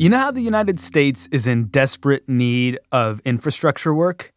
You know how the United States is in desperate need of infrastructure work?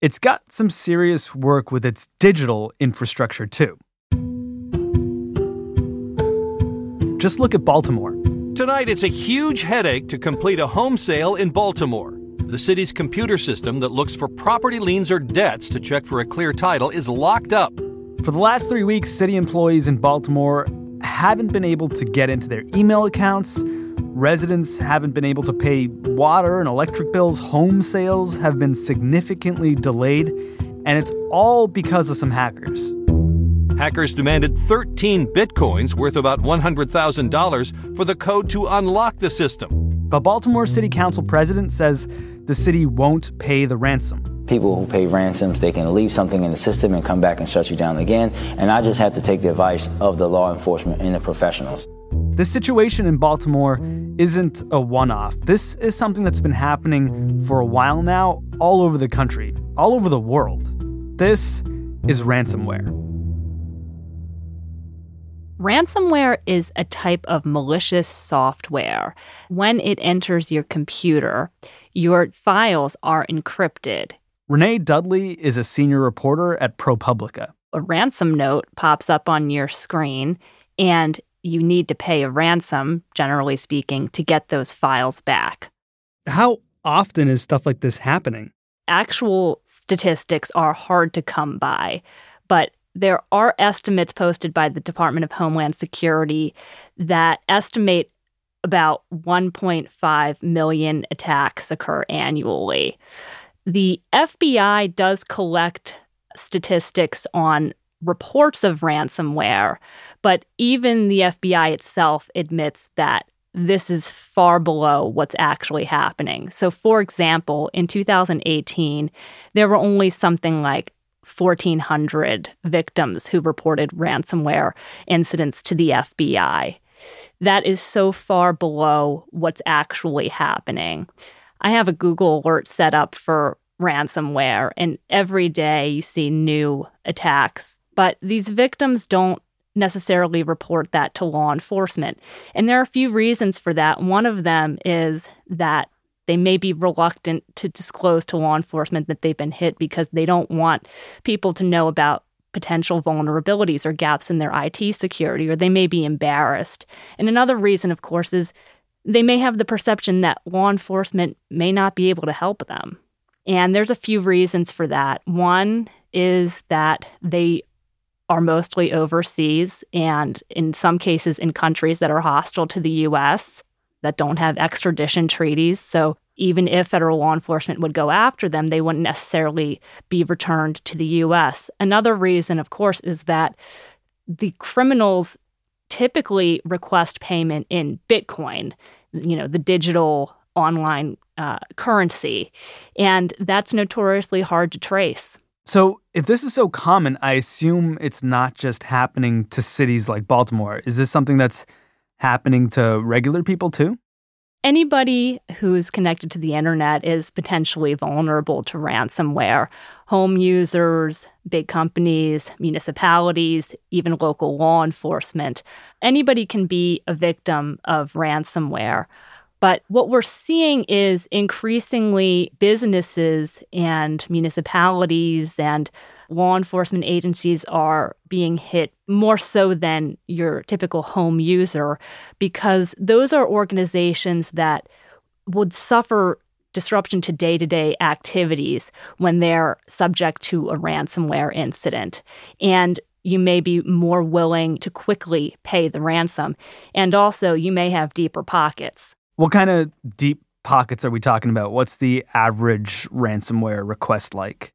It's got some serious work with its digital infrastructure, too. Just look at Baltimore. Tonight, it's a huge headache to complete a home sale in Baltimore. The city's computer system that looks for property liens or debts to check for a clear title is locked up. For the last three weeks, city employees in Baltimore haven't been able to get into their email accounts Residents haven't been able to pay water and electric bills. Home sales have been significantly delayed. And it's all because of some hackers. Hackers demanded 13 bitcoins worth about $100,000 for the code to unlock the system. But Baltimore City Council president says the city won't pay the ransom. People who pay ransoms, they can leave something in the system and come back and shut you down again. And I just have to take the advice of the law enforcement and the professionals. This situation in Baltimore isn't a one off. This is something that's been happening for a while now, all over the country, all over the world. This is ransomware. Ransomware is a type of malicious software. When it enters your computer, your files are encrypted. Renee Dudley is a senior reporter at ProPublica. A ransom note pops up on your screen, and you need to pay a ransom, generally speaking, to get those files back. How often is stuff like this happening? Actual statistics are hard to come by, but there are estimates posted by the Department of Homeland Security that estimate about 1.5 million attacks occur annually. The FBI does collect statistics on reports of ransomware, but even the FBI itself admits that this is far below what's actually happening. So, for example, in 2018, there were only something like 1,400 victims who reported ransomware incidents to the FBI. That is so far below what's actually happening. I have a Google alert set up for ransomware, and every day you see new attacks but these victims don't necessarily report that to law enforcement. And there are a few reasons for that. One of them is that they may be reluctant to disclose to law enforcement that they've been hit because they don't want people to know about potential vulnerabilities or gaps in their IT security, or they may be embarrassed. And another reason, of course, is they may have the perception that law enforcement may not be able to help them. And there's a few reasons for that. One is that they are mostly overseas and in some cases in countries that are hostile to the US that don't have extradition treaties. So even if federal law enforcement would go after them, they wouldn't necessarily be returned to the US. Another reason, of course, is that the criminals typically request payment in Bitcoin, you know, the digital online uh, currency. And that's notoriously hard to trace. So, if this is so common, I assume it's not just happening to cities like Baltimore. Is this something that's happening to regular people too? Anybody who is connected to the internet is potentially vulnerable to ransomware. Home users, big companies, municipalities, even local law enforcement. Anybody can be a victim of ransomware. But what we're seeing is increasingly businesses and municipalities and law enforcement agencies are being hit more so than your typical home user because those are organizations that would suffer disruption to day to day activities when they're subject to a ransomware incident. And you may be more willing to quickly pay the ransom. And also, you may have deeper pockets. What kind of deep pockets are we talking about? What's the average ransomware request like?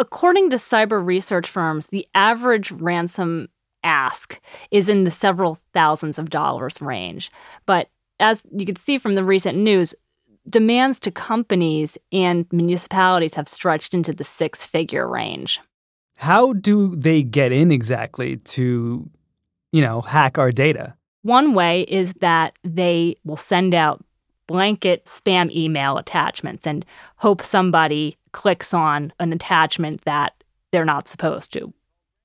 According to cyber research firms, the average ransom ask is in the several thousands of dollars range. But as you can see from the recent news, demands to companies and municipalities have stretched into the six figure range. How do they get in exactly to, you know, hack our data? One way is that they will send out blanket spam email attachments and hope somebody clicks on an attachment that they're not supposed to.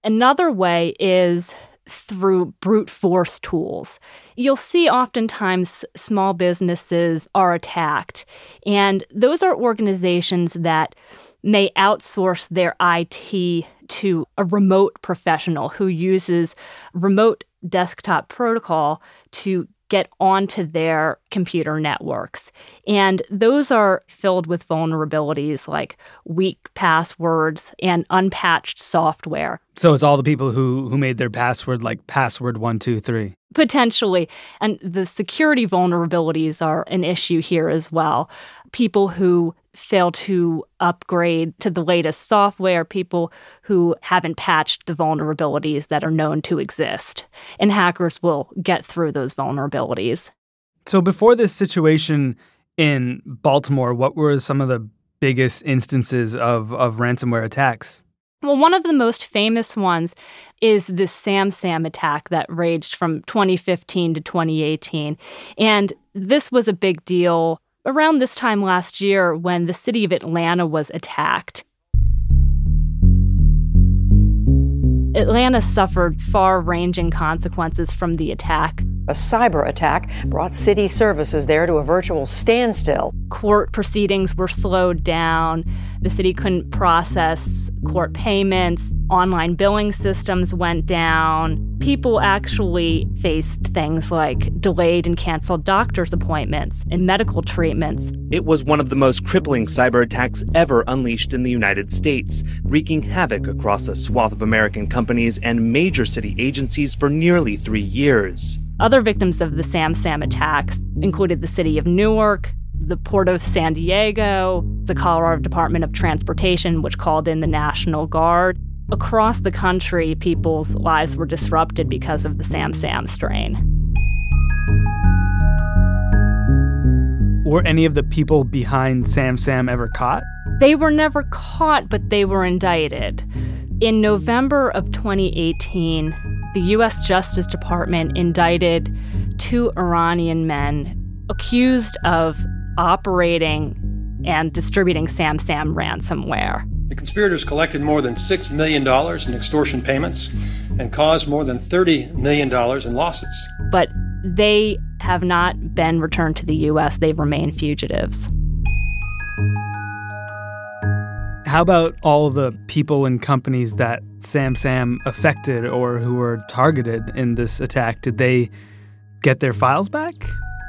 Another way is through brute force tools. You'll see oftentimes small businesses are attacked, and those are organizations that may outsource their IT to a remote professional who uses remote desktop protocol to get onto their computer networks. And those are filled with vulnerabilities like weak passwords and unpatched software. So it's all the people who who made their password like password 123. Potentially. And the security vulnerabilities are an issue here as well. People who fail to upgrade to the latest software, people who haven't patched the vulnerabilities that are known to exist. And hackers will get through those vulnerabilities. So, before this situation in Baltimore, what were some of the biggest instances of, of ransomware attacks? Well, one of the most famous ones is the SamSam attack that raged from 2015 to 2018. And this was a big deal around this time last year when the city of Atlanta was attacked. Atlanta suffered far ranging consequences from the attack. A cyber attack brought city services there to a virtual standstill. Court proceedings were slowed down. The city couldn't process court payments. Online billing systems went down. People actually faced things like delayed and canceled doctor's appointments and medical treatments. It was one of the most crippling cyber attacks ever unleashed in the United States, wreaking havoc across a swath of American companies and major city agencies for nearly three years. Other victims of the Sam Sam attacks included the city of Newark, the Port of San Diego, the Colorado Department of Transportation, which called in the National Guard. Across the country, people's lives were disrupted because of the Sam Sam strain. Were any of the people behind Sam Sam ever caught? They were never caught, but they were indicted. In November of 2018, the U.S. Justice Department indicted two Iranian men accused of operating and distributing SamSam ransomware. The conspirators collected more than $6 million in extortion payments and caused more than $30 million in losses. But they have not been returned to the U.S., they've remained fugitives. How about all the people and companies that SamSam affected or who were targeted in this attack? Did they get their files back?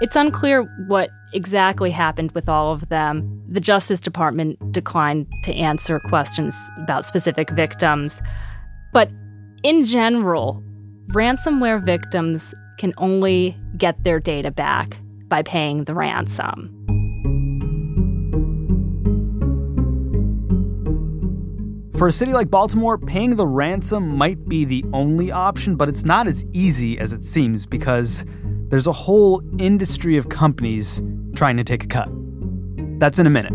It's unclear what exactly happened with all of them. The Justice Department declined to answer questions about specific victims. But in general, ransomware victims can only get their data back by paying the ransom. For a city like Baltimore, paying the ransom might be the only option, but it's not as easy as it seems because there's a whole industry of companies trying to take a cut. That's in a minute.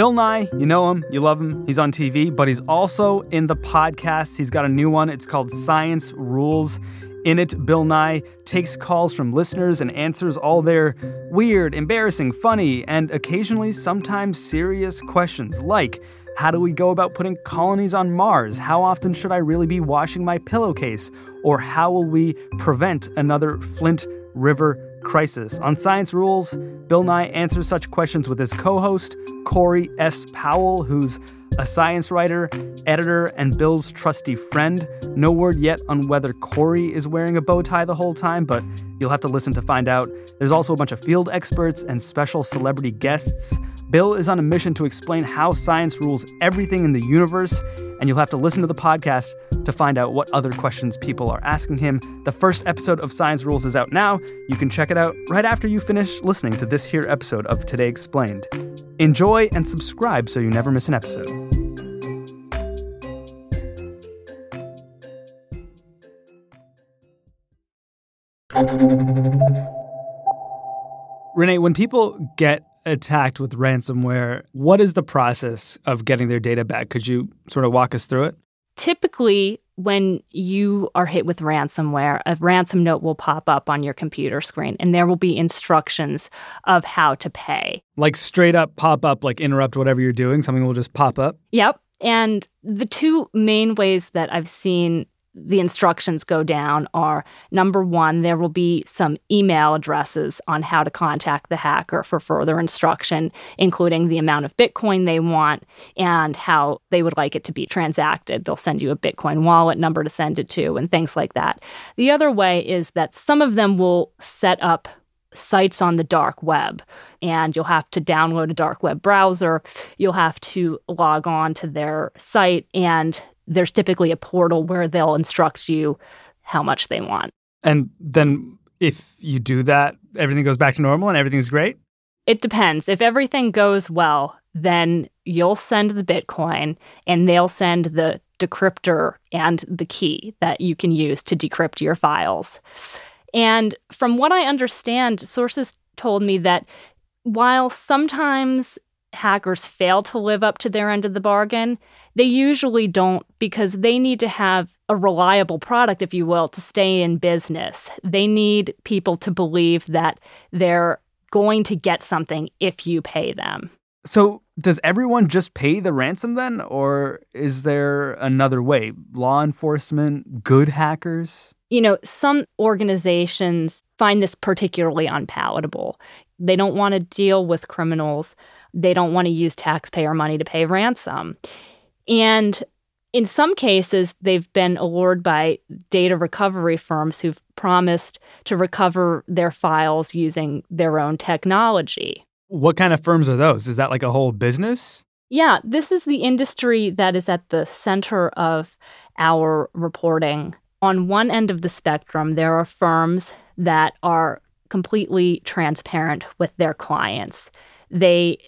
Bill Nye, you know him, you love him, he's on TV, but he's also in the podcast. He's got a new one, it's called Science Rules. In it, Bill Nye takes calls from listeners and answers all their weird, embarrassing, funny, and occasionally sometimes serious questions like how do we go about putting colonies on Mars? How often should I really be washing my pillowcase? Or how will we prevent another Flint River crisis. On Science Rules, Bill Nye answers such questions with his co host, Corey S. Powell, who's a science writer, editor, and Bill's trusty friend. No word yet on whether Corey is wearing a bow tie the whole time, but you'll have to listen to find out. There's also a bunch of field experts and special celebrity guests. Bill is on a mission to explain how science rules everything in the universe, and you'll have to listen to the podcast to find out what other questions people are asking him. The first episode of Science Rules is out now. You can check it out right after you finish listening to this here episode of Today Explained. Enjoy and subscribe so you never miss an episode. Renee, when people get attacked with ransomware, what is the process of getting their data back? Could you sort of walk us through it? Typically, when you are hit with ransomware, a ransom note will pop up on your computer screen and there will be instructions of how to pay. Like straight up pop up, like interrupt whatever you're doing, something will just pop up? Yep. And the two main ways that I've seen the instructions go down are number one, there will be some email addresses on how to contact the hacker for further instruction, including the amount of Bitcoin they want and how they would like it to be transacted. They'll send you a Bitcoin wallet number to send it to and things like that. The other way is that some of them will set up sites on the dark web and you'll have to download a dark web browser you'll have to log on to their site and there's typically a portal where they'll instruct you how much they want. And then if you do that, everything goes back to normal and everything's great? It depends. If everything goes well, then you'll send the Bitcoin and they'll send the decryptor and the key that you can use to decrypt your files. And from what I understand, sources told me that while sometimes hackers fail to live up to their end of the bargain, they usually don't because they need to have a reliable product, if you will, to stay in business. They need people to believe that they're going to get something if you pay them. So, does everyone just pay the ransom then? Or is there another way? Law enforcement, good hackers? You know, some organizations find this particularly unpalatable. They don't want to deal with criminals they don't want to use taxpayer money to pay ransom. And in some cases, they've been allured by data recovery firms who've promised to recover their files using their own technology. What kind of firms are those? Is that like a whole business? Yeah, this is the industry that is at the center of our reporting. On one end of the spectrum, there are firms that are completely transparent with their clients. They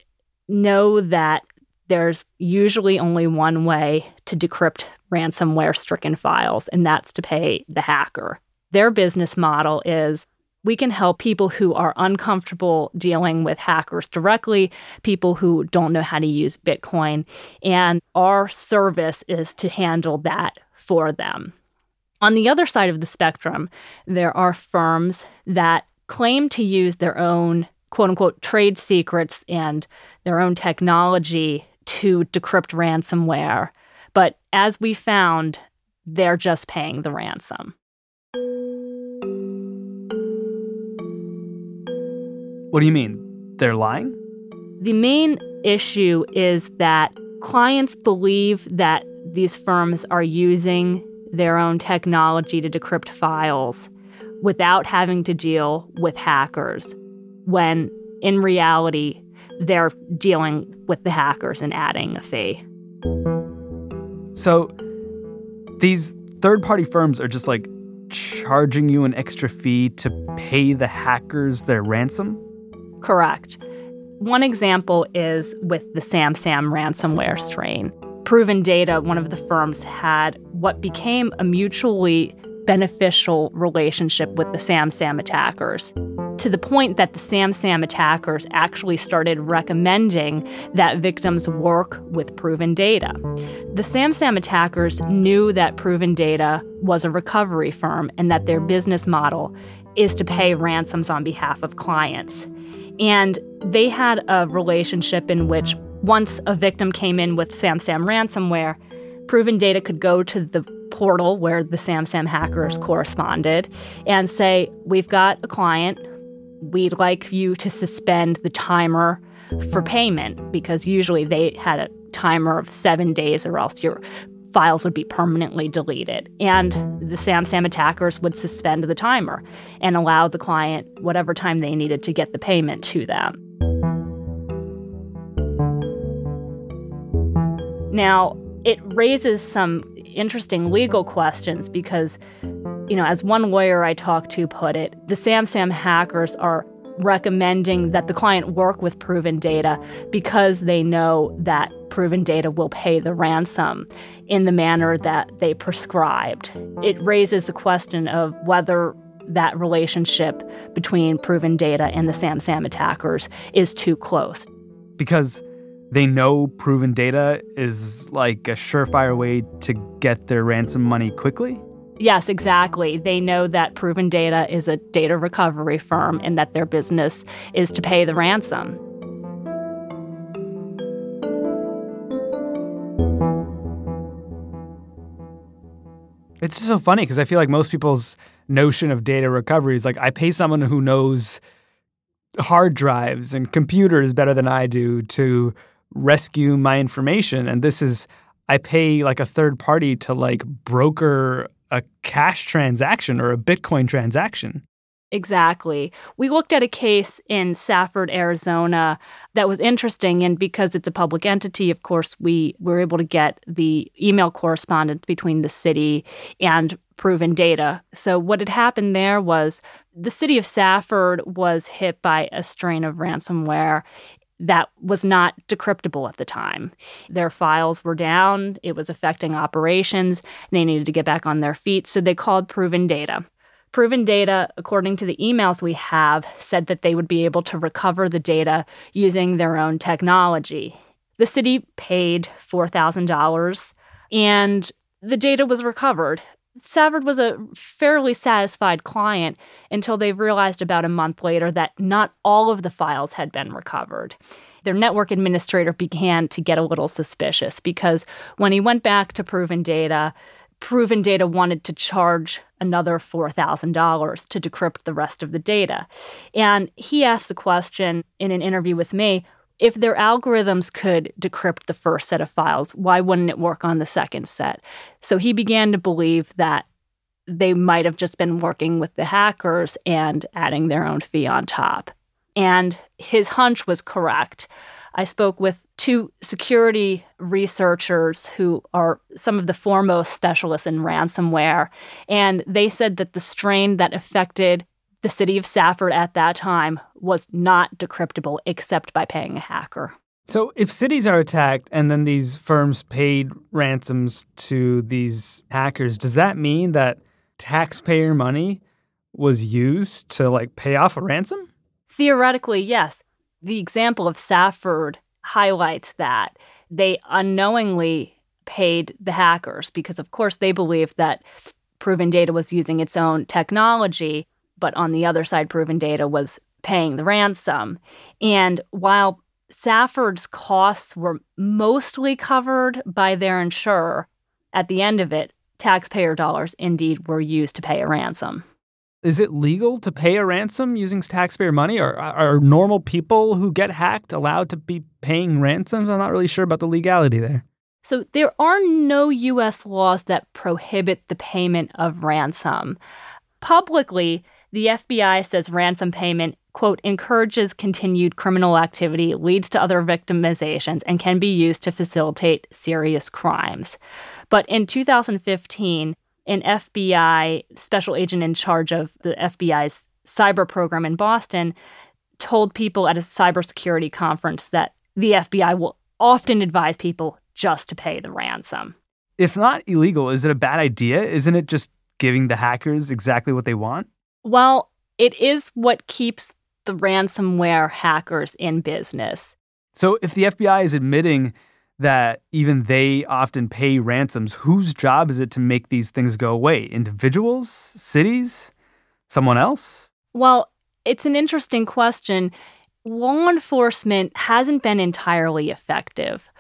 know that there's usually only one way to decrypt ransomware stricken files, and that's to pay the hacker. Their business model is we can help people who are uncomfortable dealing with hackers directly, people who don't know how to use Bitcoin, and our service is to handle that for them. On the other side of the spectrum, there are firms that claim to use their own quote unquote trade secrets and their own technology to decrypt ransomware. But as we found, they're just paying the ransom. What do you mean? They're lying? The main issue is that clients believe that these firms are using their own technology to decrypt files without having to deal with hackers when in reality, they're dealing with the hackers and adding a fee. So these third party firms are just like charging you an extra fee to pay the hackers their ransom? Correct. One example is with the SamSam ransomware strain. Proven Data, one of the firms, had what became a mutually beneficial relationship with the SamSam attackers to the point that the SamSam attackers actually started recommending that victims work with proven data. The SamSam attackers knew that proven data was a recovery firm and that their business model is to pay ransoms on behalf of clients. And they had a relationship in which once a victim came in with SamSam ransomware, proven data could go to the portal where the SamSam hackers corresponded and say, We've got a client we'd like you to suspend the timer for payment because usually they had a timer of seven days or else your files would be permanently deleted. And the SamSam attackers would suspend the timer and allow the client whatever time they needed to get the payment to them. Now, it raises some interesting legal questions because you know, as one lawyer I talked to put it, the SamSam hackers are recommending that the client work with proven data because they know that proven data will pay the ransom in the manner that they prescribed. It raises the question of whether that relationship between proven data and the SamSam attackers is too close. Because they know proven data is like a surefire way to get their ransom money quickly? Yes, exactly. They know that Proven Data is a data recovery firm and that their business is to pay the ransom. It's just so funny because I feel like most people's notion of data recovery is like I pay someone who knows hard drives and computers better than I do to rescue my information. And this is I pay like a third party to like broker a cash transaction or a Bitcoin transaction. Exactly. We looked at a case in Safford, Arizona that was interesting. And because it's a public entity, of course, we were able to get the email correspondence between the city and proven data. So, what had happened there was the city of Safford was hit by a strain of ransomware that was not decryptable at the time. Their files were down, it was affecting operations, they needed to get back on their feet, so they called Proven Data. Proven Data, according to the emails we have, said that they would be able to recover the data using their own technology. The city paid $4,000 and the data was recovered. Safford was a fairly satisfied client until they realized about a month later that not all of the files had been recovered. Their network administrator began to get a little suspicious because when he went back to Proven Data, Proven Data wanted to charge another $4,000 to decrypt the rest of the data. And he asked the question in an interview with me if their algorithms could decrypt the first set of files, why wouldn't it work on the second set? So he began to believe that they might have just been working with the hackers and adding their own fee on top. And his hunch was correct. I spoke with two security researchers who are some of the foremost specialists in ransomware, and they said that the strain that affected the city of Safford at that time was not decryptable except by paying a hacker. So, if cities are attacked and then these firms paid ransoms to these hackers, does that mean that taxpayer money was used to like pay off a ransom? Theoretically, yes the example of Safford highlights that they unknowingly paid the hackers because, of course, they believed that Proven Data was using its own technology, but on the other side, Proven Data was paying the ransom. And while Safford's costs were mostly covered by their insurer, at the end of it, taxpayer dollars indeed were used to pay a ransom is it legal to pay a ransom using taxpayer money? Or are normal people who get hacked allowed to be paying ransoms? I'm not really sure about the legality there. So there are no U.S. laws that prohibit the payment of ransom. Publicly, the FBI says ransom payment, quote, encourages continued criminal activity, leads to other victimizations, and can be used to facilitate serious crimes. But in 2015, an FBI special agent in charge of the FBI's cyber program in Boston told people at a cybersecurity conference that the FBI will often advise people just to pay the ransom. If not illegal, is it a bad idea? Isn't it just giving the hackers exactly what they want? Well, it is what keeps the ransomware hackers in business. So if the FBI is admitting that even they often pay ransoms. Whose job is it to make these things go away? Individuals? Cities? Someone else? Well, it's an interesting question. Law enforcement hasn't been entirely effective.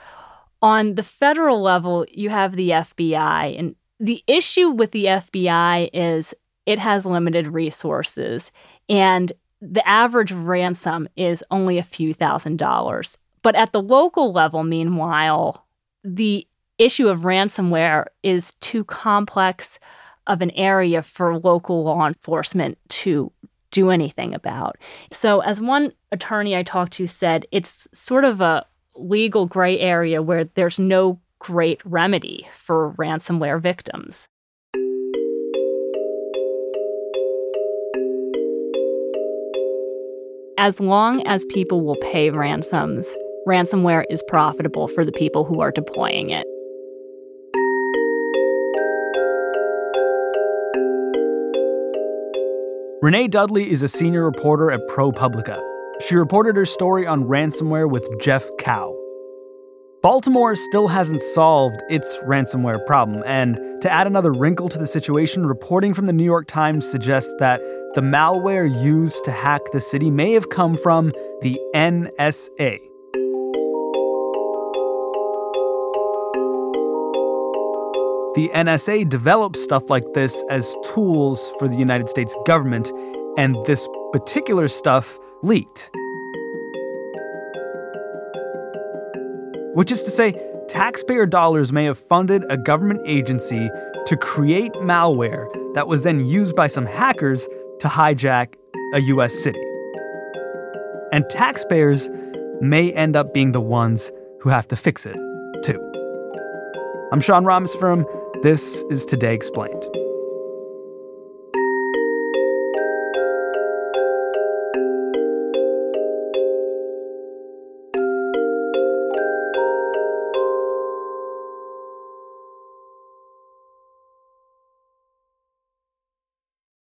On the federal level, you have the FBI, and the issue with the FBI is it has limited resources, and the average ransom is only a few thousand dollars. But at the local level, meanwhile, the issue of ransomware is too complex of an area for local law enforcement to do anything about. So, as one attorney I talked to said, it's sort of a legal gray area where there's no great remedy for ransomware victims. As long as people will pay ransoms, ransomware is profitable for the people who are deploying it. Renee Dudley is a senior reporter at ProPublica. She reported her story on ransomware with Jeff Kao. Baltimore still hasn't solved its ransomware problem, and to add another wrinkle to the situation, reporting from the New York Times suggests that the malware used to hack the city may have come from the NSA. The NSA developed stuff like this as tools for the United States government, and this particular stuff leaked. Which is to say, taxpayer dollars may have funded a government agency to create malware that was then used by some hackers to hijack a US city. And taxpayers may end up being the ones who have to fix it, too. I'm Sean Rameswaram. This is Today Explained.